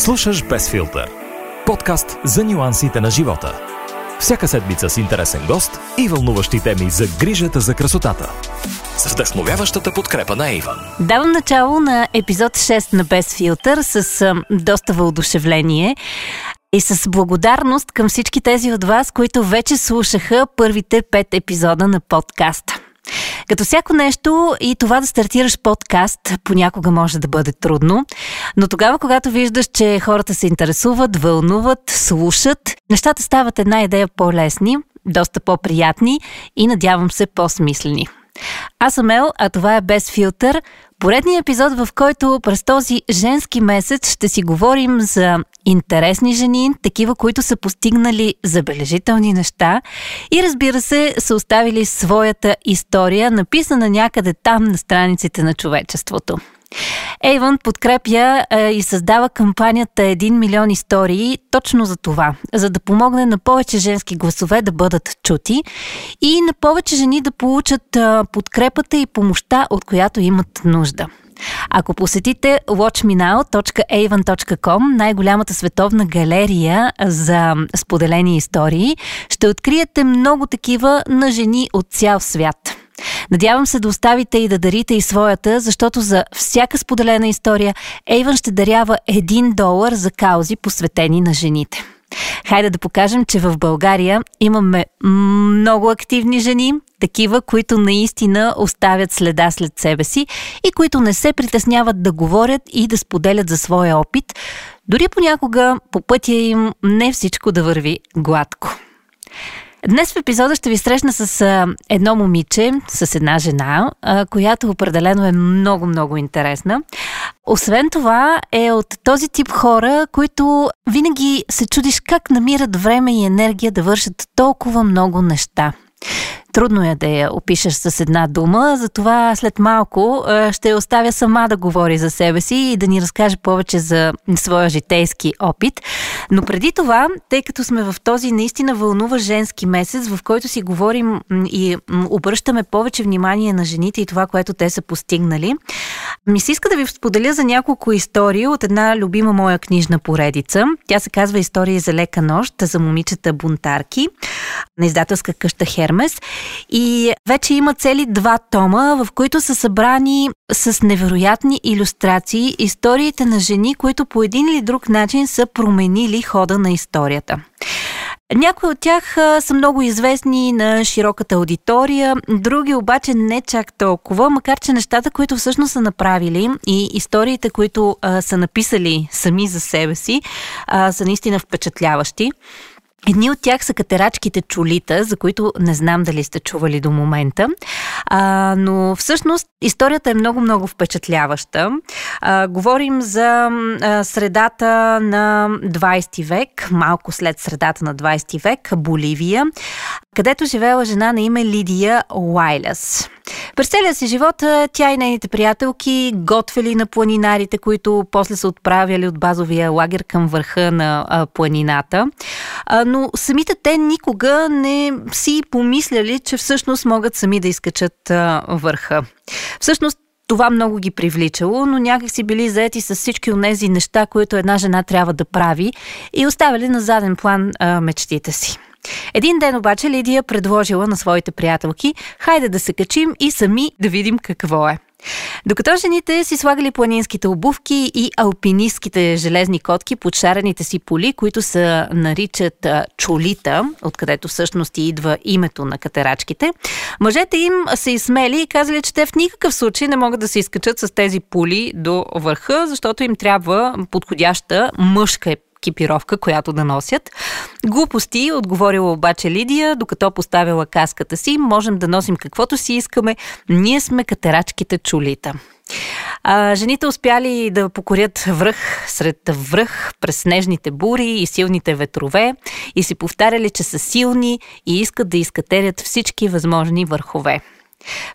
Слушаш Без филтър. Подкаст за нюансите на живота. Всяка седмица с интересен гост и вълнуващи теми за грижата за красотата. С вдъхновяващата подкрепа на Иван. Давам начало на епизод 6 на Без филтър с доста въодушевление и с благодарност към всички тези от вас, които вече слушаха първите пет епизода на подкаста. Като всяко нещо и това да стартираш подкаст понякога може да бъде трудно, но тогава, когато виждаш, че хората се интересуват, вълнуват, слушат, нещата стават една идея по-лесни, доста по-приятни и надявам се по-смислени. Аз съм Ел, а това е Без филтър, поредният епизод, в който през този женски месец ще си говорим за интересни жени, такива, които са постигнали забележителни неща и разбира се, са оставили своята история, написана някъде там на страниците на човечеството. Ейвън подкрепя е, и създава кампанията 1 милион истории точно за това, за да помогне на повече женски гласове да бъдат чути и на повече жени да получат е, подкрепата и помощта, от която имат нужда. Ако посетите watchmenow.avon.com, най-голямата световна галерия за споделени истории, ще откриете много такива на жени от цял свят. Надявам се да оставите и да дарите и своята, защото за всяка споделена история Ейвън ще дарява 1 долар за каузи, посветени на жените. Хайде да покажем, че в България имаме много активни жени, такива, които наистина оставят следа след себе си и които не се притесняват да говорят и да споделят за своя опит, дори понякога по пътя им не всичко да върви гладко. Днес в епизода ще ви срещна с едно момиче, с една жена, която определено е много-много интересна. Освен това е от този тип хора, които винаги се чудиш как намират време и енергия да вършат толкова много неща. Трудно е да я опишеш с една дума, затова след малко ще оставя сама да говори за себе си и да ни разкаже повече за своя житейски опит. Но преди това, тъй като сме в този наистина вълнува женски месец, в който си говорим и обръщаме повече внимание на жените и това, което те са постигнали, ми се иска да ви споделя за няколко истории от една любима моя книжна поредица. Тя се казва Истории за лека нощ за момичета бунтарки на издателска къща Хермес. И вече има цели два тома, в които са събрани с невероятни иллюстрации историите на жени, които по един или друг начин са променили хода на историята. Някои от тях са много известни на широката аудитория, други обаче не чак толкова, макар че нещата, които всъщност са направили и историите, които а, са написали сами за себе си, а, са наистина впечатляващи. Едни от тях са катерачките чулита, за които не знам дали сте чували до момента. А, но всъщност историята е много-много впечатляваща. А, говорим за а, средата на 20 век, малко след средата на 20 век, Боливия, където живеела жена на име Лидия Уайлес. През целия си живот тя и нейните приятелки готвели на планинарите, които после са отправяли от базовия лагер към върха на планината. Но самите те никога не си помисляли, че всъщност могат сами да изкачат върха. Всъщност това много ги привличало, но някак си били заети с всички от тези неща, които една жена трябва да прави и оставили на заден план мечтите си. Един ден обаче Лидия предложила на своите приятелки, хайде да се качим и сами да видим какво е. Докато жените си слагали планинските обувки и алпинистските железни котки под шарените си поли, които се наричат чолита, откъдето всъщност и идва името на катерачките, мъжете им се изсмели и казали, че те в никакъв случай не могат да се изкачат с тези поли до върха, защото им трябва подходяща мъжка екипировка, която да носят. Глупости, отговорила обаче Лидия, докато поставила каската си, можем да носим каквото си искаме, ние сме катерачките чулита. А, жените успяли да покорят връх сред връх през снежните бури и силните ветрове и си повтаряли, че са силни и искат да изкатерят всички възможни върхове.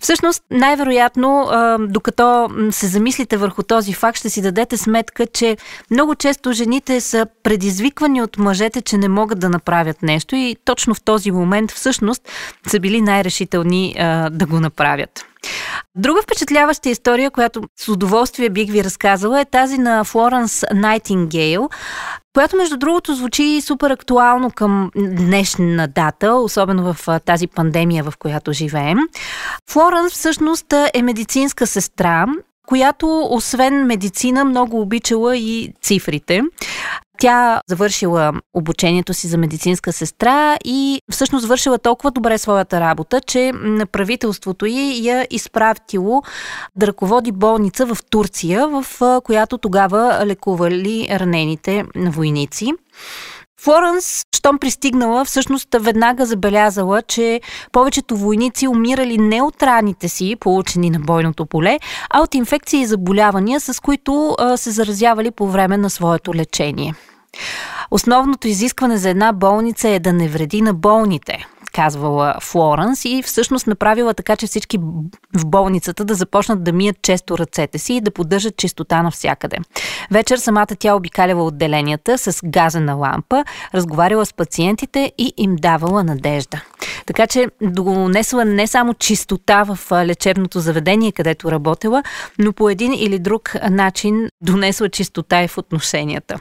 Всъщност, най-вероятно, докато се замислите върху този факт, ще си дадете сметка, че много често жените са предизвиквани от мъжете, че не могат да направят нещо и точно в този момент всъщност са били най-решителни да го направят. Друга впечатляваща история, която с удоволствие бих ви разказала, е тази на Флоренс Найтингейл, която между другото звучи супер актуално към днешна дата, особено в тази пандемия, в която живеем. Флоренс всъщност е медицинска сестра която освен медицина много обичала и цифрите. Тя завършила обучението си за медицинска сестра и всъщност вършила толкова добре своята работа, че на правителството й я изпратило да ръководи болница в Турция, в която тогава лекували ранените войници. Флоренс, щом пристигнала, всъщност веднага забелязала, че повечето войници умирали не от раните си, получени на бойното поле, а от инфекции и заболявания, с които а, се заразявали по време на своето лечение. Основното изискване за една болница е да не вреди на болните казвала Флоренс и всъщност направила така, че всички в болницата да започнат да мият често ръцете си и да поддържат чистота навсякъде. Вечер самата тя обикалява отделенията с газена лампа, разговаряла с пациентите и им давала надежда. Така че донесла не само чистота в лечебното заведение, където работела, но по един или друг начин донесла чистота и в отношенията.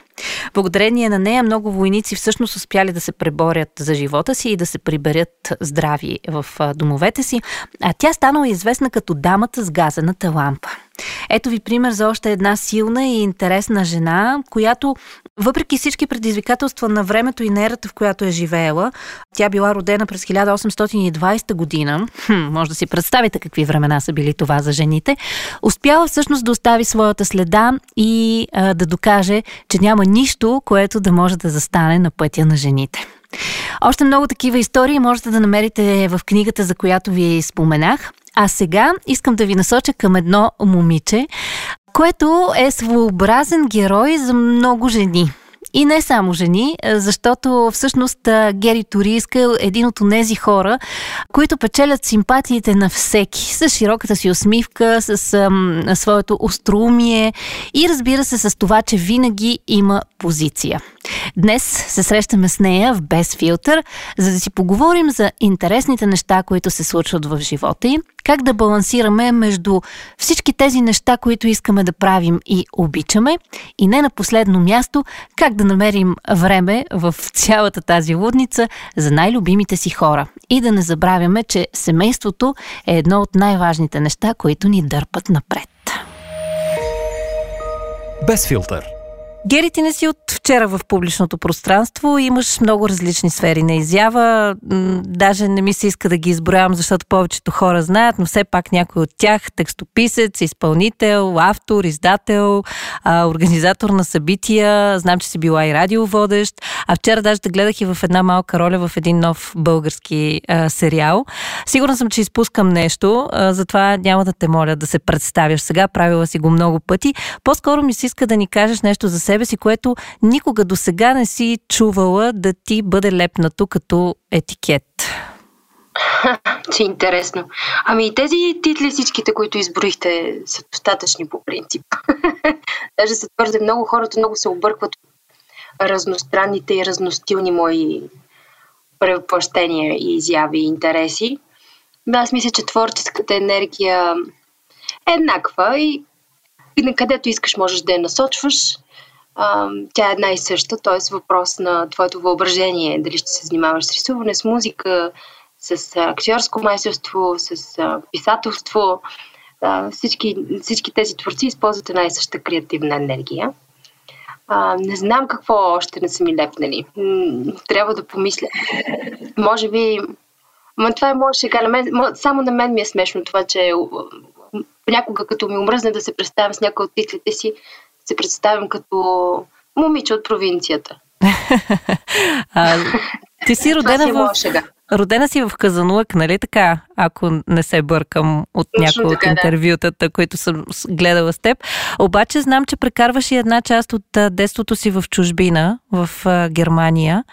Благодарение на нея много войници всъщност успяли да се преборят за живота си и да се приберат здрави в домовете си, а тя станала известна като дамата с газената лампа. Ето ви пример за още една силна и интересна жена, която въпреки всички предизвикателства на времето и нерата, в която е живеела, тя била родена през 1820 година, хм, може да си представите какви времена са били това за жените, успяла всъщност да остави своята следа и а, да докаже, че няма нищо, което да може да застане на пътя на жените. Още много такива истории можете да намерите в книгата, за която ви споменах. А сега искам да ви насоча към едно момиче, което е своеобразен герой за много жени. И не само жени, защото всъщност Гери Турийска е един от тези хора, които печелят симпатиите на всеки, с широката си усмивка, с ам, своето остроумие и разбира се с това, че винаги има позиция. Днес се срещаме с нея в Без филтър, за да си поговорим за интересните неща, които се случват в живота й, как да балансираме между всички тези неща, които искаме да правим и обичаме, и не на последно място, как да намерим време в цялата тази лудница за най-любимите си хора. И да не забравяме, че семейството е едно от най-важните неща, които ни дърпат напред. Без филтър Гери, ти не си от вчера в публичното пространство. Имаш много различни сфери на изява. Даже не ми се иска да ги изброявам, защото повечето хора знаят, но все пак някой от тях текстописец, изпълнител, автор, издател, организатор на събития. Знам, че си била и радиоводещ. А вчера даже те гледах и в една малка роля в един нов български а, сериал. Сигурна съм, че изпускам нещо, а, затова няма да те моля да се представяш сега. Правила си го много пъти. По-скоро ми се иска да ни кажеш нещо за себе си, което никога до сега не си чувала да ти бъде лепнато като етикет. Че интересно. Ами тези титли, всичките, които изброихте, са достатъчни по принцип. Даже са твърде много, хората много се объркват разностранните и разностилни мои превъплъщения и изяви и интереси. Аз мисля, че творческата енергия е еднаква и, и на където искаш можеш да я насочваш а, тя е една и съща, т.е. въпрос на твоето въображение, дали ще се занимаваш с рисуване, с музика, с актьорско майсторство, с а, писателство. А, всички, всички тези творци използват една и съща креативна енергия. А, не знам какво още не са ми лепнали. Трябва да помисля. Може би... Ма това е моят шега. На мен, само на мен ми е смешно това, че понякога като ми омръзне да се представям с някои от титлите си, се представям като момиче от провинцията. а, ти си родена в... Родена си в Казанлък, нали така? Ако не се бъркам от някои от интервютата, да. които съм гледала с теб. Обаче знам, че прекарваш и една част от детството си в чужбина, в Германия.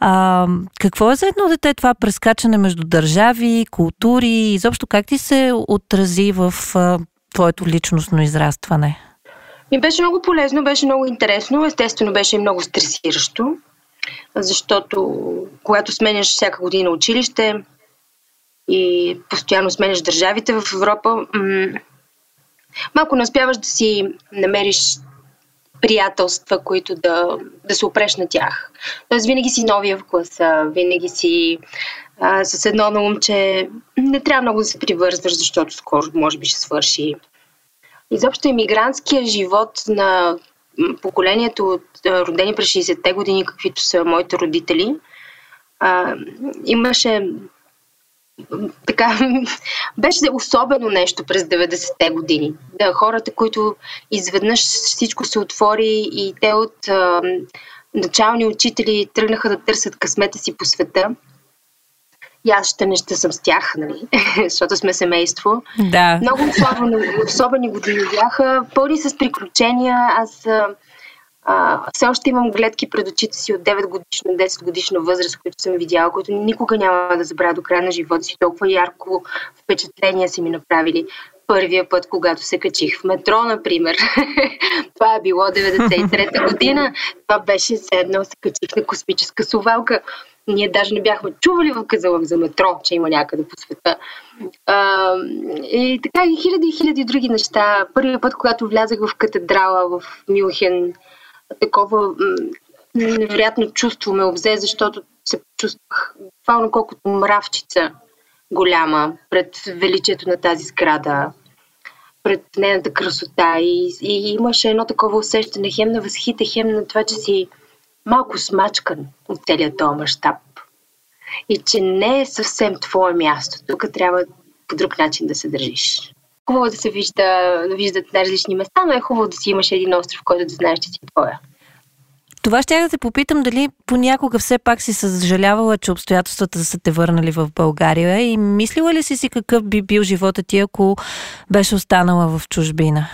А, какво е за едно дете това прескачане между държави, култури? Изобщо как ти се отрази в твоето личностно израстване? Ми беше много полезно, беше много интересно, естествено беше и много стресиращо защото когато сменяш всяка година училище и постоянно сменяш държавите в Европа, малко не успяваш да си намериш приятелства, които да, да се опреш на тях. Тоест винаги си новия в класа, винаги си а, с едно на ум, че не трябва много да се привързваш, защото скоро може би ще свърши. Изобщо иммигрантския живот на поколението от родени през 60-те години, каквито са моите родители, а, имаше така, беше особено нещо през 90-те години. Да, хората, които изведнъж всичко се отвори и те от а, начални учители тръгнаха да търсят късмета си по света и аз ще не ще съм с тях, нали? защото сме семейство. Да. Много особени, особени години бяха, пълни с приключения. Аз а, все още имам гледки пред очите си от 9 годишна, 10 годишна възраст, които съм видяла, които никога няма да забравя до края на живота си. Толкова ярко впечатление са ми направили първия път, когато се качих в метро, например. Това е било 93-та година. Това беше все едно се качих на космическа сувалка. Ние даже не бяхме чували в Казалък за метро, че има някъде по света. А, и така и хиляди и хиляди други неща. Първият път, когато влязах в катедрала в Мюнхен, такова невероятно чувство ме обзе, защото се чувствах буквално колкото мравчица голяма пред величието на тази сграда, пред нейната красота и, и имаше едно такова усещане хем на възхита, хем на това, че си малко смачкан от целият този мащаб. И че не е съвсем твое място. Тук трябва по друг начин да се държиш. Хубаво да се вижда, да виждат на различни места, но е хубаво да си имаш един остров, който да знаеш, че си твоя. Това ще я да те попитам дали понякога все пак си съжалявала, че обстоятелствата са те върнали в България и мислила ли си си какъв би бил живота ти, ако беше останала в чужбина?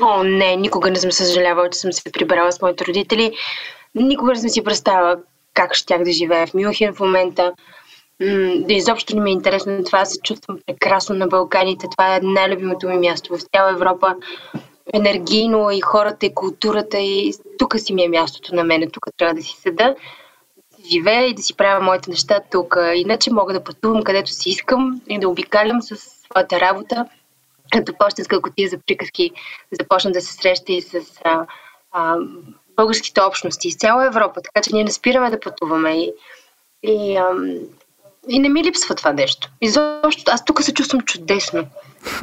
О, не, никога не съм съжалявала, че съм се прибрала с моите родители. Никога не съм си представила как щях да живея в Мюнхен в момента. Да изобщо не ми е интересно това. Се чувствам прекрасно на Балканите. Това е най-любимото ми място в цяла Европа. Енергийно и хората, и културата. И тук си ми е мястото на мене. Тук трябва да си седа, да си живея и да си правя моите неща тук. Иначе мога да пътувам където си искам и да обикалям с своята работа. Като почтенска котия за приказки започна да се среща и с а, а, българските общности из цяла Европа. Така че ние не спираме да пътуваме. И, и ам, и не ми липсва това нещо. Изобщо, аз тук се чувствам чудесно.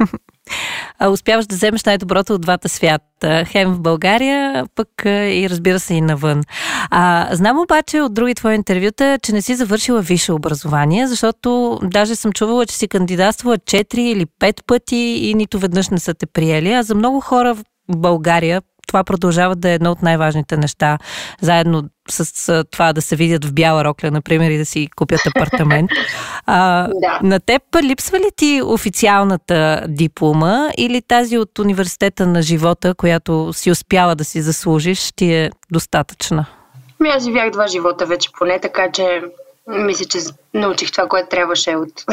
а успяваш да вземеш най-доброто от двата свята. Хем в България, пък и разбира се и навън. А, знам обаче от други твои интервюта, че не си завършила висше образование, защото даже съм чувала, че си кандидатствала 4 или 5 пъти и нито веднъж не са те приели. А за много хора в България това продължава да е едно от най-важните неща, заедно с, това да се видят в бяла рокля, например, и да си купят апартамент. А, да. На теб липсва ли ти официалната диплома или тази от университета на живота, която си успяла да си заслужиш, ти е достатъчна? Ми аз живях два живота вече поне, така че мисля, че научих това, което трябваше от,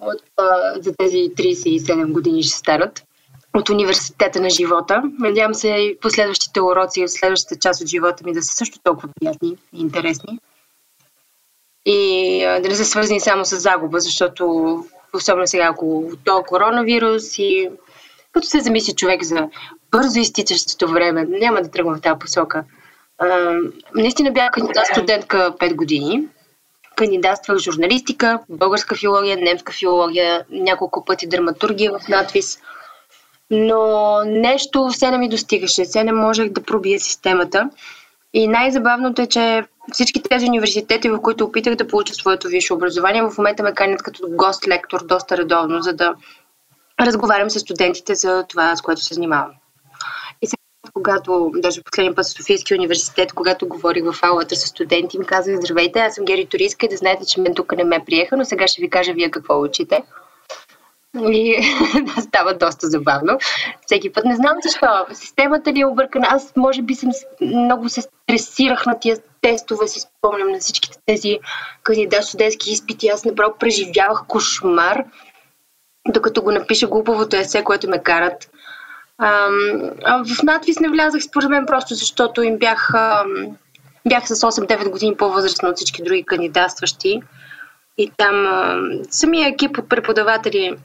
от а, за тези 37 години ще станат от университета на живота. Надявам се и последващите уроци от следващата част от живота ми да са също толкова приятни и интересни. И да не са свързани само с загуба, защото особено сега около то коронавирус и като се замисли човек за бързо изтичащото време, няма да тръгвам в тази посока. А, наистина бях кандидат студентка 5 години. Кандидатствах журналистика, българска филология, немска филология, няколко пъти драматургия в надвис – но нещо все не ми достигаше, все не можех да пробия системата. И най-забавното е, че всички тези университети, в които опитах да получа своето висше образование, в момента ме канят като гост-лектор доста редовно, за да разговарям с студентите за това, с което се занимавам. И сега когато, даже последния път в Софийския университет, когато говорих в аулата с студенти, им казах, здравейте, аз съм Гери Туристка и да знаете, че мен тук не ме приеха, но сега ще ви кажа вие какво учите. И да, става доста забавно. Всеки път не знам защо. Системата ли е объркана. Аз може би съм много се стресирах на тия тестове, си спомням на всичките тези кандидат студентски изпити. Аз направо преживявах кошмар, докато го напиша глупавото есе, което ме карат. А, в надвис не влязах, според мен, просто защото им бях, бях с 8-9 години по-възрастна от всички други кандидатстващи. И там самия екип от преподаватели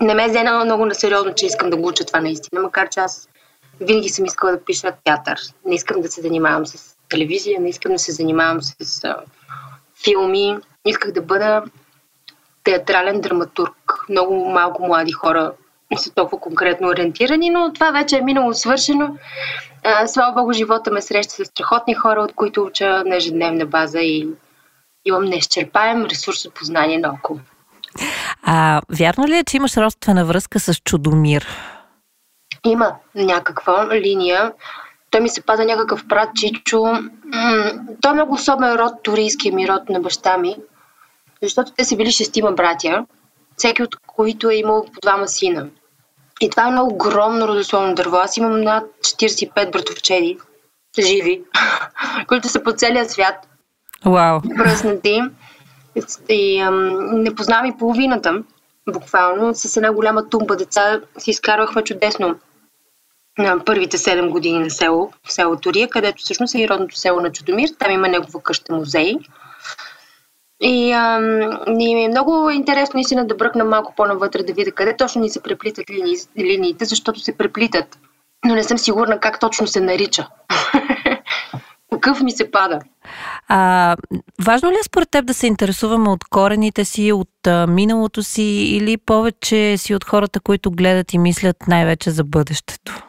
не ме взе много сериозно, че искам да го уча това наистина, макар че аз винаги съм искала да пиша театър. Не искам да се занимавам с телевизия, не искам да се занимавам с а, филми. Исках да бъда театрален драматург. Много малко млади хора са толкова конкретно ориентирани, но това вече е минало свършено. Слава Богу, живота ме среща с страхотни хора, от които уча на ежедневна база и имам неизчерпаем ресурс от познание наоколо. А вярно ли е, че имаш родствена връзка с Чудомир? Има някаква линия. Той ми се пада някакъв брат Чичо. М- той е много особен род, турийския ми род на баща ми, защото те са били шестима братя, всеки от които е имал по двама сина. И това е много огромно родословно дърво. Аз имам над 45 братовчеди, живи, които са по целия свят. Вау. Пръснати. И ам, не познавам и половината. Буквално с една голяма тумба деца си изкарвахме чудесно на първите 7 години на село, в село Турия, където всъщност е и родното село на Чудомир. Там има негова къща музей. И ам, ми е много интересно наистина да бръкна малко по-навътре, да видя къде точно ни се преплитат линии, линиите, защото се преплитат. Но не съм сигурна как точно се нарича. Какъв ми се пада. А, важно ли е според теб да се интересуваме от корените си, от а, миналото си или повече си от хората, които гледат и мислят най-вече за бъдещето?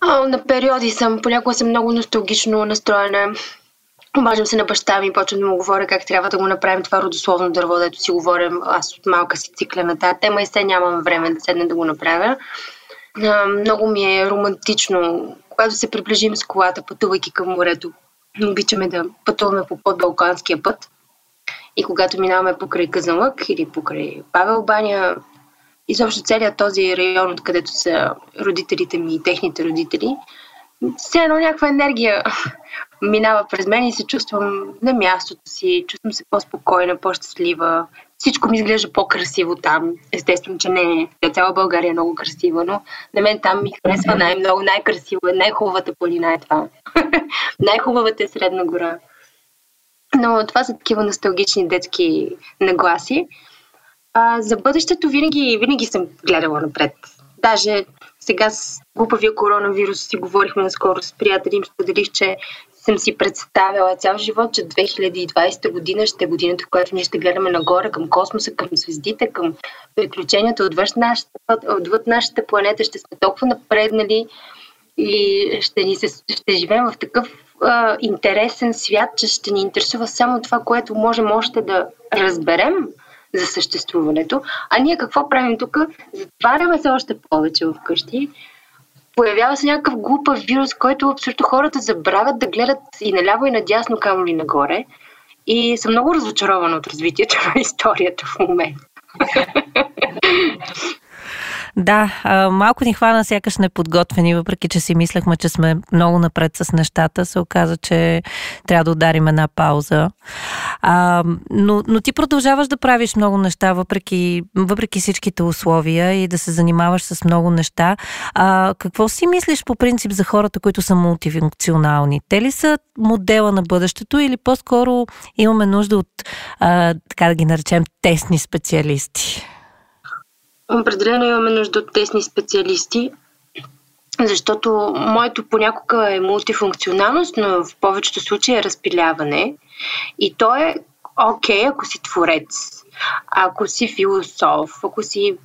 А, на периоди съм, понякога съм много носталгично настроена. Обаждам се на баща ми, почвам да му говоря как трябва да го направим това родословно дърво, дето си говорим. Аз от малка си цикля на тази тема и сега нямам време да седна да го направя. А, много ми е романтично, когато се приближим с колата, пътувайки към морето. Обичаме да пътуваме по подбалканския път. И когато минаваме покрай Казанлък или покрай Павел Баня, изобщо целият този район, откъдето са родителите ми и техните родители, все едно някаква енергия минава през мен и се чувствам на мястото си, чувствам се по-спокойна, по-щастлива. Всичко ми изглежда по-красиво там. Естествено, че не е. Цяла България е много красива, но на мен там ми харесва най-много, най-красиво, най-хубавата планина е това. Най-хубавата е Средна гора. Но това са такива носталгични детски нагласи. А, за бъдещето винаги, винаги съм гледала напред. Даже сега с глупавия коронавирус си говорихме наскоро с приятели, им споделих, че съм си представила цял живот, че 2020 година ще е годината, в която ние ще гледаме нагоре към космоса, към звездите, към приключенията отвъд нашата, отвъд нашата планета. Ще сме толкова напреднали и ще, ни се, ще живеем в такъв а, интересен свят, че ще ни интересува само това, което можем още да разберем за съществуването. А ние какво правим тук? Затваряме се още повече вкъщи. Появява се някакъв глупав вирус, който абсолютно хората забравят да гледат и наляво и надясно, камо ли нагоре. И съм много разочарована от развитието на историята в момента. Да, малко ни хвана сякаш неподготвени, въпреки че си мислехме, че сме много напред с нещата. Се оказа, че трябва да ударим една пауза. А, но, но ти продължаваш да правиш много неща, въпреки, въпреки всичките условия и да се занимаваш с много неща. А, какво си мислиш по принцип за хората, които са мултифункционални? Те ли са модела на бъдещето или по-скоро имаме нужда от, а, така да ги наречем, тесни специалисти? Определено имаме нужда от тесни специалисти, защото моето понякога е мултифункционалност, но в повечето случаи е разпиляване. И то е окей, okay, ако си творец, ако си философ, ако си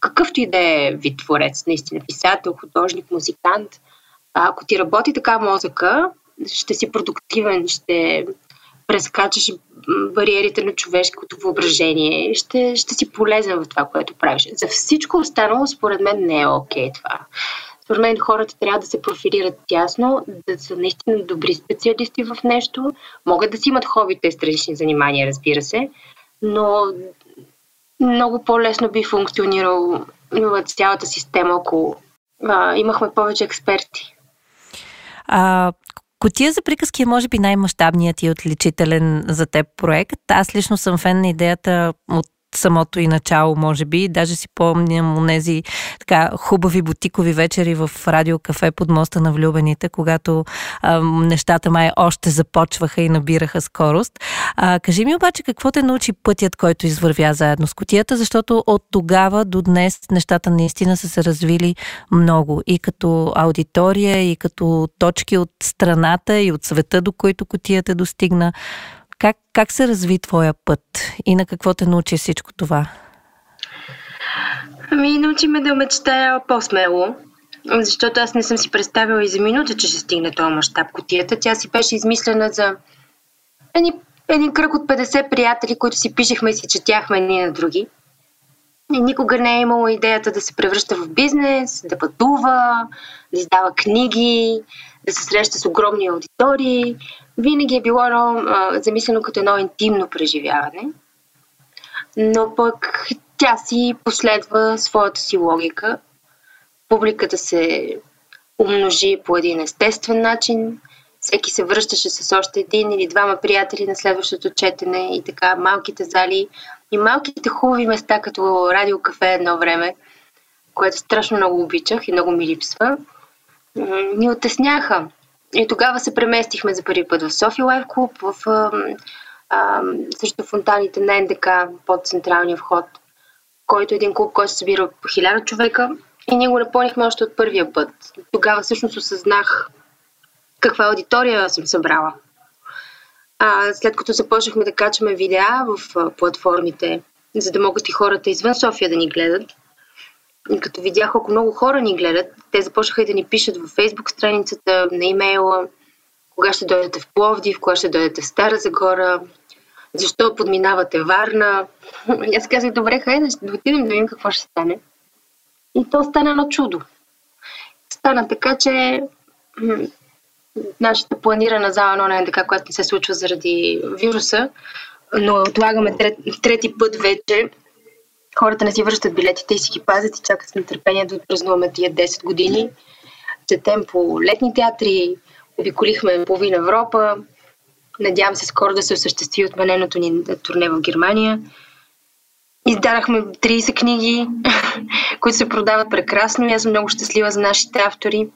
какъвто и да е вид творец, наистина писател, художник, музикант. Ако ти работи така мозъка, ще си продуктивен, ще прескачаш бариерите на човешкото въображение, ще, ще си полезен в това, което правиш. За всичко останало, според мен, не е окей okay това. Според мен хората трябва да се профилират тясно, да са наистина добри специалисти в нещо. Могат да си имат хобите, странични занимания, разбира се, но много по-лесно би функционирал цялата система, ако а, имахме повече експерти. А, Котия за приказки е може би най-мащабният и отличителен за теб проект. Аз лично съм фен на идеята от самото и начало, може би. Даже си помням онези така хубави бутикови вечери в радио кафе под моста на влюбените, когато а, нещата май още започваха и набираха скорост. А, кажи ми обаче какво те научи пътят, който извървя заедно с котията, защото от тогава до днес нещата наистина са се развили много и като аудитория, и като точки от страната и от света, до който котията достигна. Как, как се разви твоя път и на какво те научи всичко това? Ами, научи ме да мечтая по-смело, защото аз не съм си представила и за минута, че ще стигне този мащаб котията. Тя си беше измислена за едни, един кръг от 50 приятели, които си пишехме и си четяхме ние на други. И никога не е имало идеята да се превръща в бизнес, да пътува, да издава книги, да се среща с огромни аудитории. Винаги е било а, замислено като едно интимно преживяване. Но пък тя си последва своята си логика. Публиката се умножи по един естествен начин. Всеки се връщаше с още един или двама приятели на следващото четене и така малките зали и малките хубави места, като радио кафе едно време, което страшно много обичах и много ми липсва ни оттесняха. И тогава се преместихме за първи път в София Лайф Клуб, в а, а, също фонтаните на НДК под централния вход, който е един клуб, който се събира по хиляда човека. И ние го напълнихме още от първия път. Тогава всъщност осъзнах каква аудитория съм събрала. А, след като започнахме да качваме видеа в платформите, за да могат и хората извън София да ни гледат, и като видях колко много хора ни гледат, те започнаха и да ни пишат във фейсбук страницата, на имейла, кога ще дойдете в Пловдив, кога ще дойдете в Стара Загора, защо подминавате Варна. И аз казах, добре, хайде, ще отидем да видим какво ще стане. И то стана едно чудо. Стана така, че нашата планирана зала на НДК, която не се случва заради вируса, но отлагаме трет, трети път вече, хората не си връщат билетите и си ги пазят и чакат с нетърпение да отпразнуваме тия 10 години. Четем по летни театри, обиколихме половина Европа. Надявам се скоро да се осъществи отмененото ни турне в Германия. Издарахме 30 книги, които се продават прекрасно и аз съм много щастлива за нашите автори.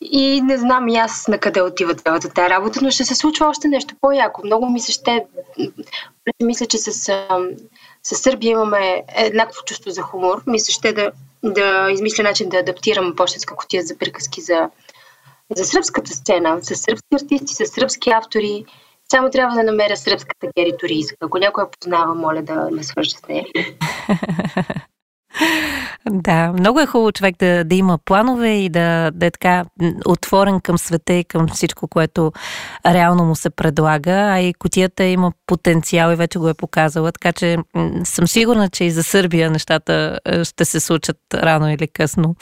И не знам и аз на къде отива цялата тази работа, но ще се случва още нещо по-яко. Много ми се ще... Мисля, че с с Сърбия имаме еднакво чувство за хумор. Мисля, ще да, да измисля начин да адаптирам почтенска котия за приказки за, за сръбската сцена, с сръбски артисти, с сръбски автори. Само трябва да намеря сръбската Гери. Ако някой я познава, моля да ме свържа с нея. Да, много е хубаво човек да, да има планове и да, да е така отворен към света и към всичко, което реално му се предлага, а и котията има потенциал и вече го е показала, така че съм сигурна, че и за Сърбия нещата е, ще се случат рано или късно.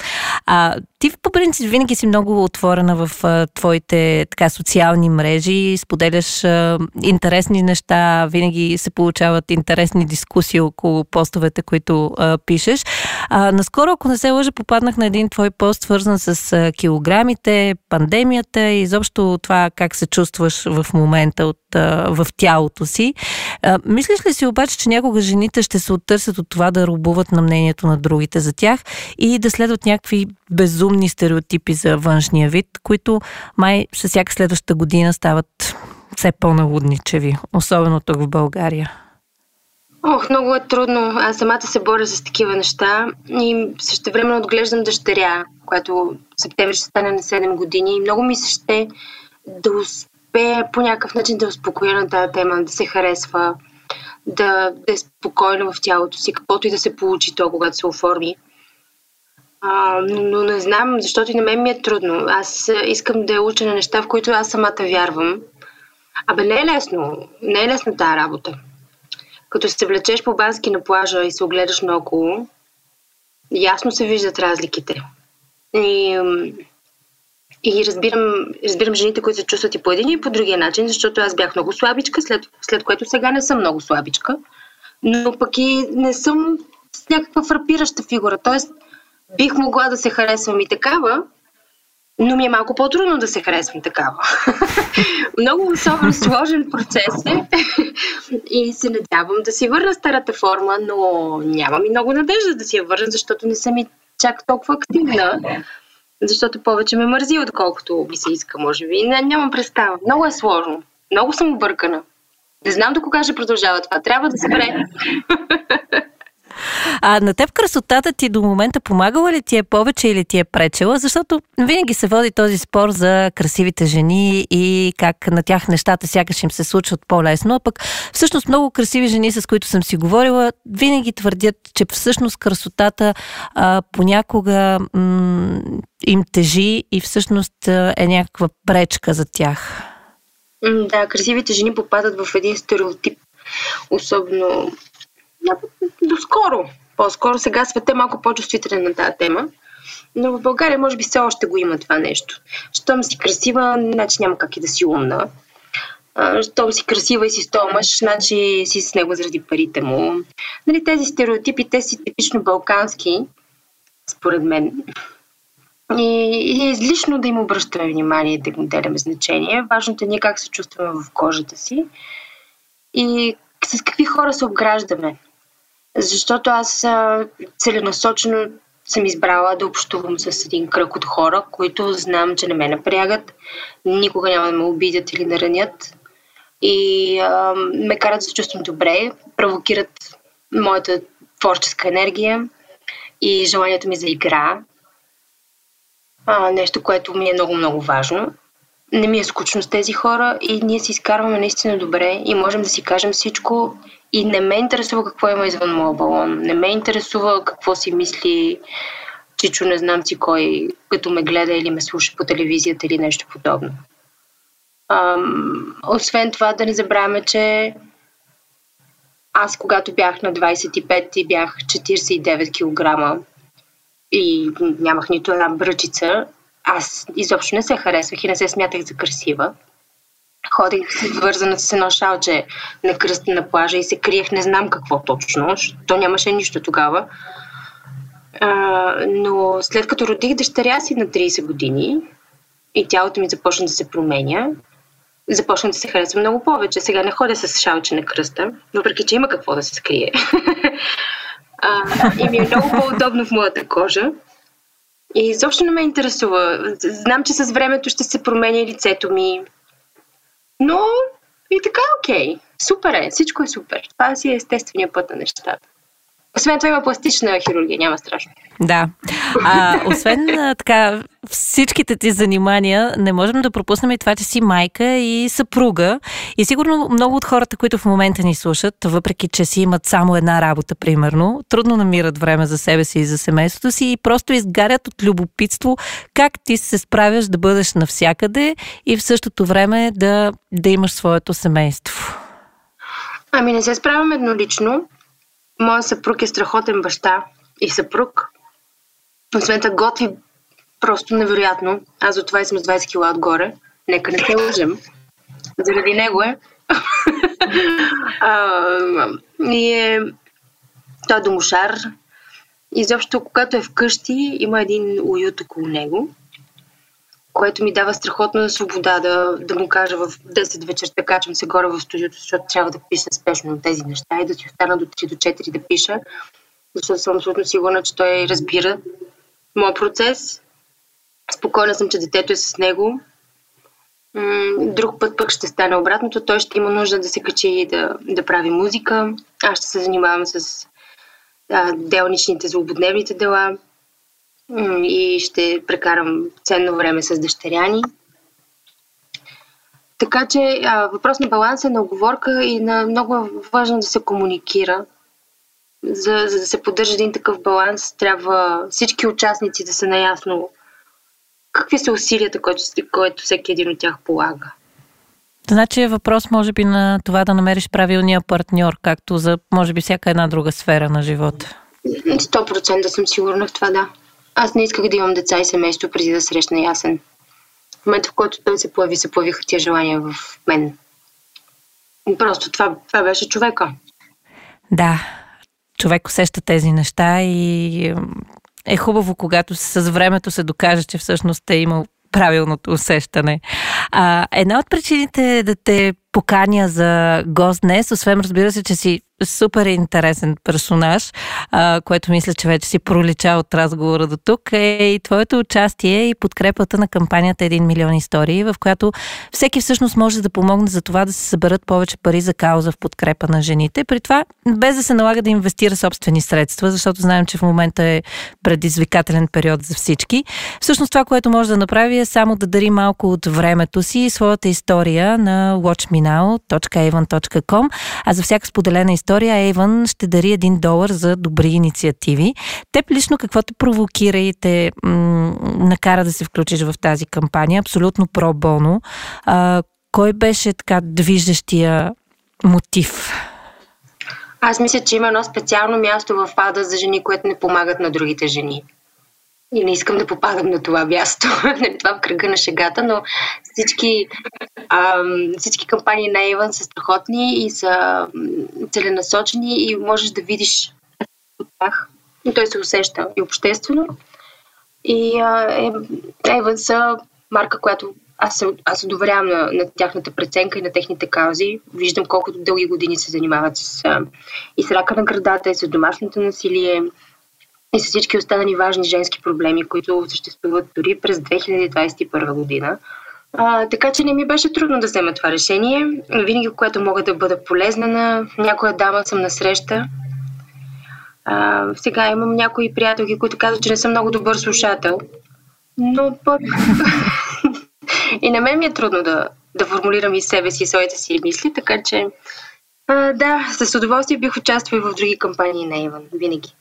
А ти по принцип винаги си много отворена в а, твоите така социални мрежи, споделяш а, интересни неща, винаги се получават интересни дискусии около постовете, които а, пишеш. А, наскоро, ако не се лъжа, попаднах на един твой пост, свързан с а, килограмите, пандемията и изобщо това как се чувстваш в момента от, а, в тялото си. А, мислиш ли си обаче, че някога жените ще се оттърсят от това да рубуват на мнението на другите за тях и да следват някакви безумни стереотипи за външния вид, които май със всяка следваща година стават все по-налудничеви, особено тук в България? Ох, много е трудно. Аз самата се боря с такива неща и също време отглеждам дъщеря, която в септември ще стане на 7 години и много ми се ще да успея по някакъв начин да успокоя на тази тема, да се харесва, да, да е спокойно в тялото си, каквото и да се получи то, когато се оформи. А, но не знам, защото и на мен ми е трудно. Аз искам да уча на неща, в които аз самата вярвам. Абе, не е лесно. Не е лесно тази работа. Като се влечеш по бански на плажа и се огледаш наоколо, ясно се виждат разликите. И, и разбирам, разбирам жените, които се чувстват и по един и по другия начин, защото аз бях много слабичка, след, след което сега не съм много слабичка, но пък и не съм с някаква фрапираща фигура. Тоест, бих могла да се харесвам и такава, но ми е малко по-трудно да се харесвам такава. Много особено сложен процес е и се надявам да си върна старата форма, но нямам и много надежда да си я върна, защото не съм и чак толкова активна. Защото повече ме мързи, отколкото ми се иска, може би. Не, нямам представа. Много е сложно. Много съм объркана. Не знам до кога ще продължава това. Трябва да спре. А на теб красотата ти до момента помагала ли ти е повече или ти е пречела? Защото винаги се води този спор за красивите жени и как на тях нещата сякаш им се случват по-лесно. А пък всъщност много красиви жени, с които съм си говорила, винаги твърдят, че всъщност красотата а, понякога м- им тежи и всъщност е някаква пречка за тях. Да, красивите жени попадат в един стереотип. Особено доскоро. По-скоро сега света е малко по-чувствителен на тази тема. Но в България може би все още го има това нещо. Щом си красива, значи няма как и да си умна. Щом си красива и си стомаш, значи си с него заради парите му. Нали, тези стереотипи, те си типично балкански, според мен. И, и излишно да им обръщаме внимание и да им отделяме значение. Важното е ние как се чувстваме в кожата си и с какви хора се обграждаме. Защото аз целенасочено съм избрала да общувам с един кръг от хора, които знам, че не ме напрягат, никога няма да ме обидят или наранят и а, ме карат да се чувствам добре, провокират моята творческа енергия и желанието ми за игра. А, нещо, което ми е много-много важно. Не ми е скучно с тези хора и ние си изкарваме наистина добре и можем да си кажем всичко и не ме интересува какво има извън моя балон. Не ме интересува какво си мисли Чичо, не знам си кой, като ме гледа или ме слуша по телевизията или нещо подобно. Ам, освен това, да не забравяме, че аз, когато бях на 25 и бях 49 кг и нямах нито една бръчица, аз изобщо не се харесвах и не се смятах за красива. Ходих вързана с едно шалче на кръста на плажа и се криех не знам какво точно, то нямаше нищо тогава. А, но след като родих дъщеря си на 30 години и тялото ми започна да се променя, започна да се харесва много повече. Сега не ходя с шалче на кръста, въпреки че има какво да се скрие. а, и ми е много по-удобно в моята кожа. И изобщо не ме интересува. Знам, че с времето ще се променя лицето ми, но и така, окей. Супер е, всичко е супер. Това си е естествения път на нещата. Освен това има пластична хирургия, няма страшно. Да. А, освен така, всичките ти занимания, не можем да пропуснем и това, че си майка и съпруга. И сигурно много от хората, които в момента ни слушат, въпреки че си имат само една работа, примерно, трудно намират време за себе си и за семейството си и просто изгарят от любопитство как ти се справяш да бъдеш навсякъде и в същото време да, да имаш своето семейство. Ами не се справям еднолично. Моя съпруг е страхотен баща и съпруг. Освен това готви просто невероятно. Аз за това съм с 20 кила отгоре. Нека не се лъжем. Заради него е. а, и е... Той е домошар. Изобщо, когато е вкъщи, има един уют около него, което ми дава страхотна свобода да, да му кажа в 10 вечерта качвам се горе в студиото, защото трябва да пиша спешно тези неща и да си остана до 3 до 4 да пиша, защото съм абсолютно сигурна, че той разбира моят процес. Спокойна съм, че детето е с него. Друг път пък ще стане обратното. Той ще има нужда да се качи и да, да прави музика. Аз ще се занимавам с а, делничните, злободневните дела и ще прекарам ценно време с дъщеряни. Така че а, въпрос на баланс е на оговорка и на много е важно да се комуникира. За, за да се поддържа един такъв баланс, трябва всички участници да са наясно какви са усилията, които, които всеки един от тях полага. Значи е въпрос, може би, на това да намериш правилния партньор, както за, може би, всяка една друга сфера на живота. 100% съм сигурна в това, да. Аз не исках да имам деца и семейство преди да срещна Ясен. В момента, в който той се появи, се появиха тия желания в мен. Просто това, това беше човека. Да, човек усеща тези неща и е хубаво, когато с времето се докаже, че всъщност е имал правилното усещане. А, една от причините да те поканя за гост днес, освен разбира се, че си супер интересен персонаж, а, което мисля, че вече си пролича от разговора до тук, е и твоето участие и подкрепата на кампанията 1 милион истории, в която всеки всъщност може да помогне за това да се съберат повече пари за кауза в подкрепа на жените. При това, без да се налага да инвестира собствени средства, защото знаем, че в момента е предизвикателен период за всички. Всъщност това, което може да направи е само да дари малко от времето си и своята история на watchmenow.avon.com, а за всяка споделена история история Ейвън ще дари един долар за добри инициативи. Теб лично какво те провокира и те м- накара да се включиш в тази кампания? Абсолютно про-боно. А, кой беше така движещия мотив? Аз мисля, че има едно специално място в ада за жени, които не помагат на другите жени. И не искам да попадам на това място, нали, това в кръга на шегата, но всички, ам, всички кампании на Иван са страхотни и са целенасочени и можеш да видиш от тях. И той се усеща и обществено. И Ейвън са марка, която аз аз се доверявам на, на тяхната преценка и на техните каузи. Виждам колкото дълги години се занимават с, и с рака на градата, и с домашното насилие, и с всички останали важни женски проблеми, които съществуват дори през 2021 година. А, така че не ми беше трудно да взема това решение. Винаги, когато мога да бъда полезна на някоя дама, съм на среща. Сега имам някои приятелки, които казват, че не съм много добър слушател. Но пък и на мен ми е трудно да, да формулирам и себе си, и своите си мисли, така че а, да, с удоволствие бих участвал в други кампании на Иван, винаги.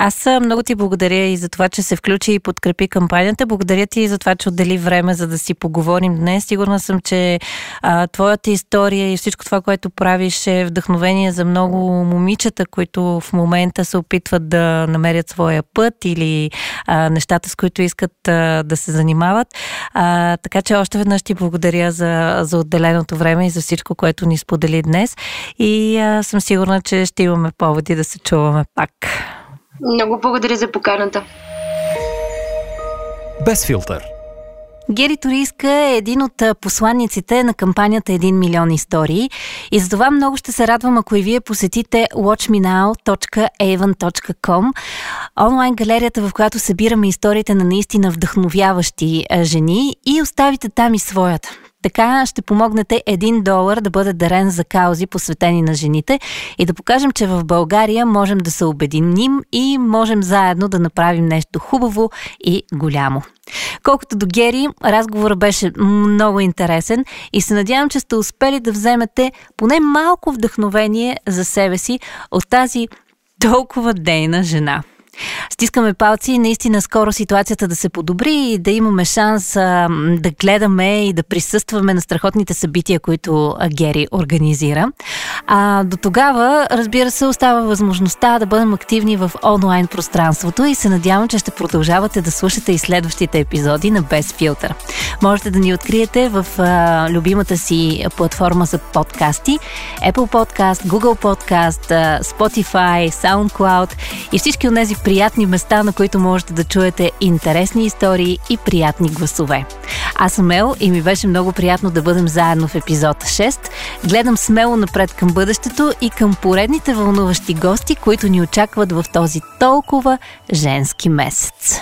Аз много ти благодаря и за това, че се включи и подкрепи кампанията. Благодаря ти и за това, че отдели време, за да си поговорим днес. Сигурна съм, че а, твоята история и всичко това, което правиш е вдъхновение за много момичета, които в момента се опитват да намерят своя път или а, нещата, с които искат а, да се занимават. А, така че още веднъж ти благодаря за, за отделеното време и за всичко, което ни сподели днес. И а, съм сигурна, че ще имаме поводи да се чуваме пак. Много благодаря за поканата. Без филтър. Гери Ториска е един от посланниците на кампанията 1 милион истории и за това много ще се радвам, ако и вие посетите watchmenow.avon.com онлайн галерията, в която събираме историите на наистина вдъхновяващи жени и оставите там и своята. Така ще помогнете един долар да бъде дарен за каузи, посветени на жените и да покажем, че в България можем да се обединим и можем заедно да направим нещо хубаво и голямо. Колкото до Гери, разговорът беше много интересен и се надявам, че сте успели да вземете поне малко вдъхновение за себе си от тази толкова дейна жена. Стискаме палци наистина скоро ситуацията да се подобри и да имаме шанс а, да гледаме и да присъстваме на страхотните събития, които Гери организира. А до тогава, разбира се, остава възможността да бъдем активни в онлайн пространството и се надявам, че ще продължавате да слушате и следващите епизоди на Без филтър. Можете да ни откриете в а, любимата си платформа за подкасти Apple Podcast, Google Podcast, Spotify, SoundCloud и всички от тези приятни места, на които можете да чуете интересни истории и приятни гласове. Аз съм Ел и ми беше много приятно да бъдем заедно в епизод 6. Гледам смело напред към бъдещето и към поредните вълнуващи гости, които ни очакват в този толкова женски месец.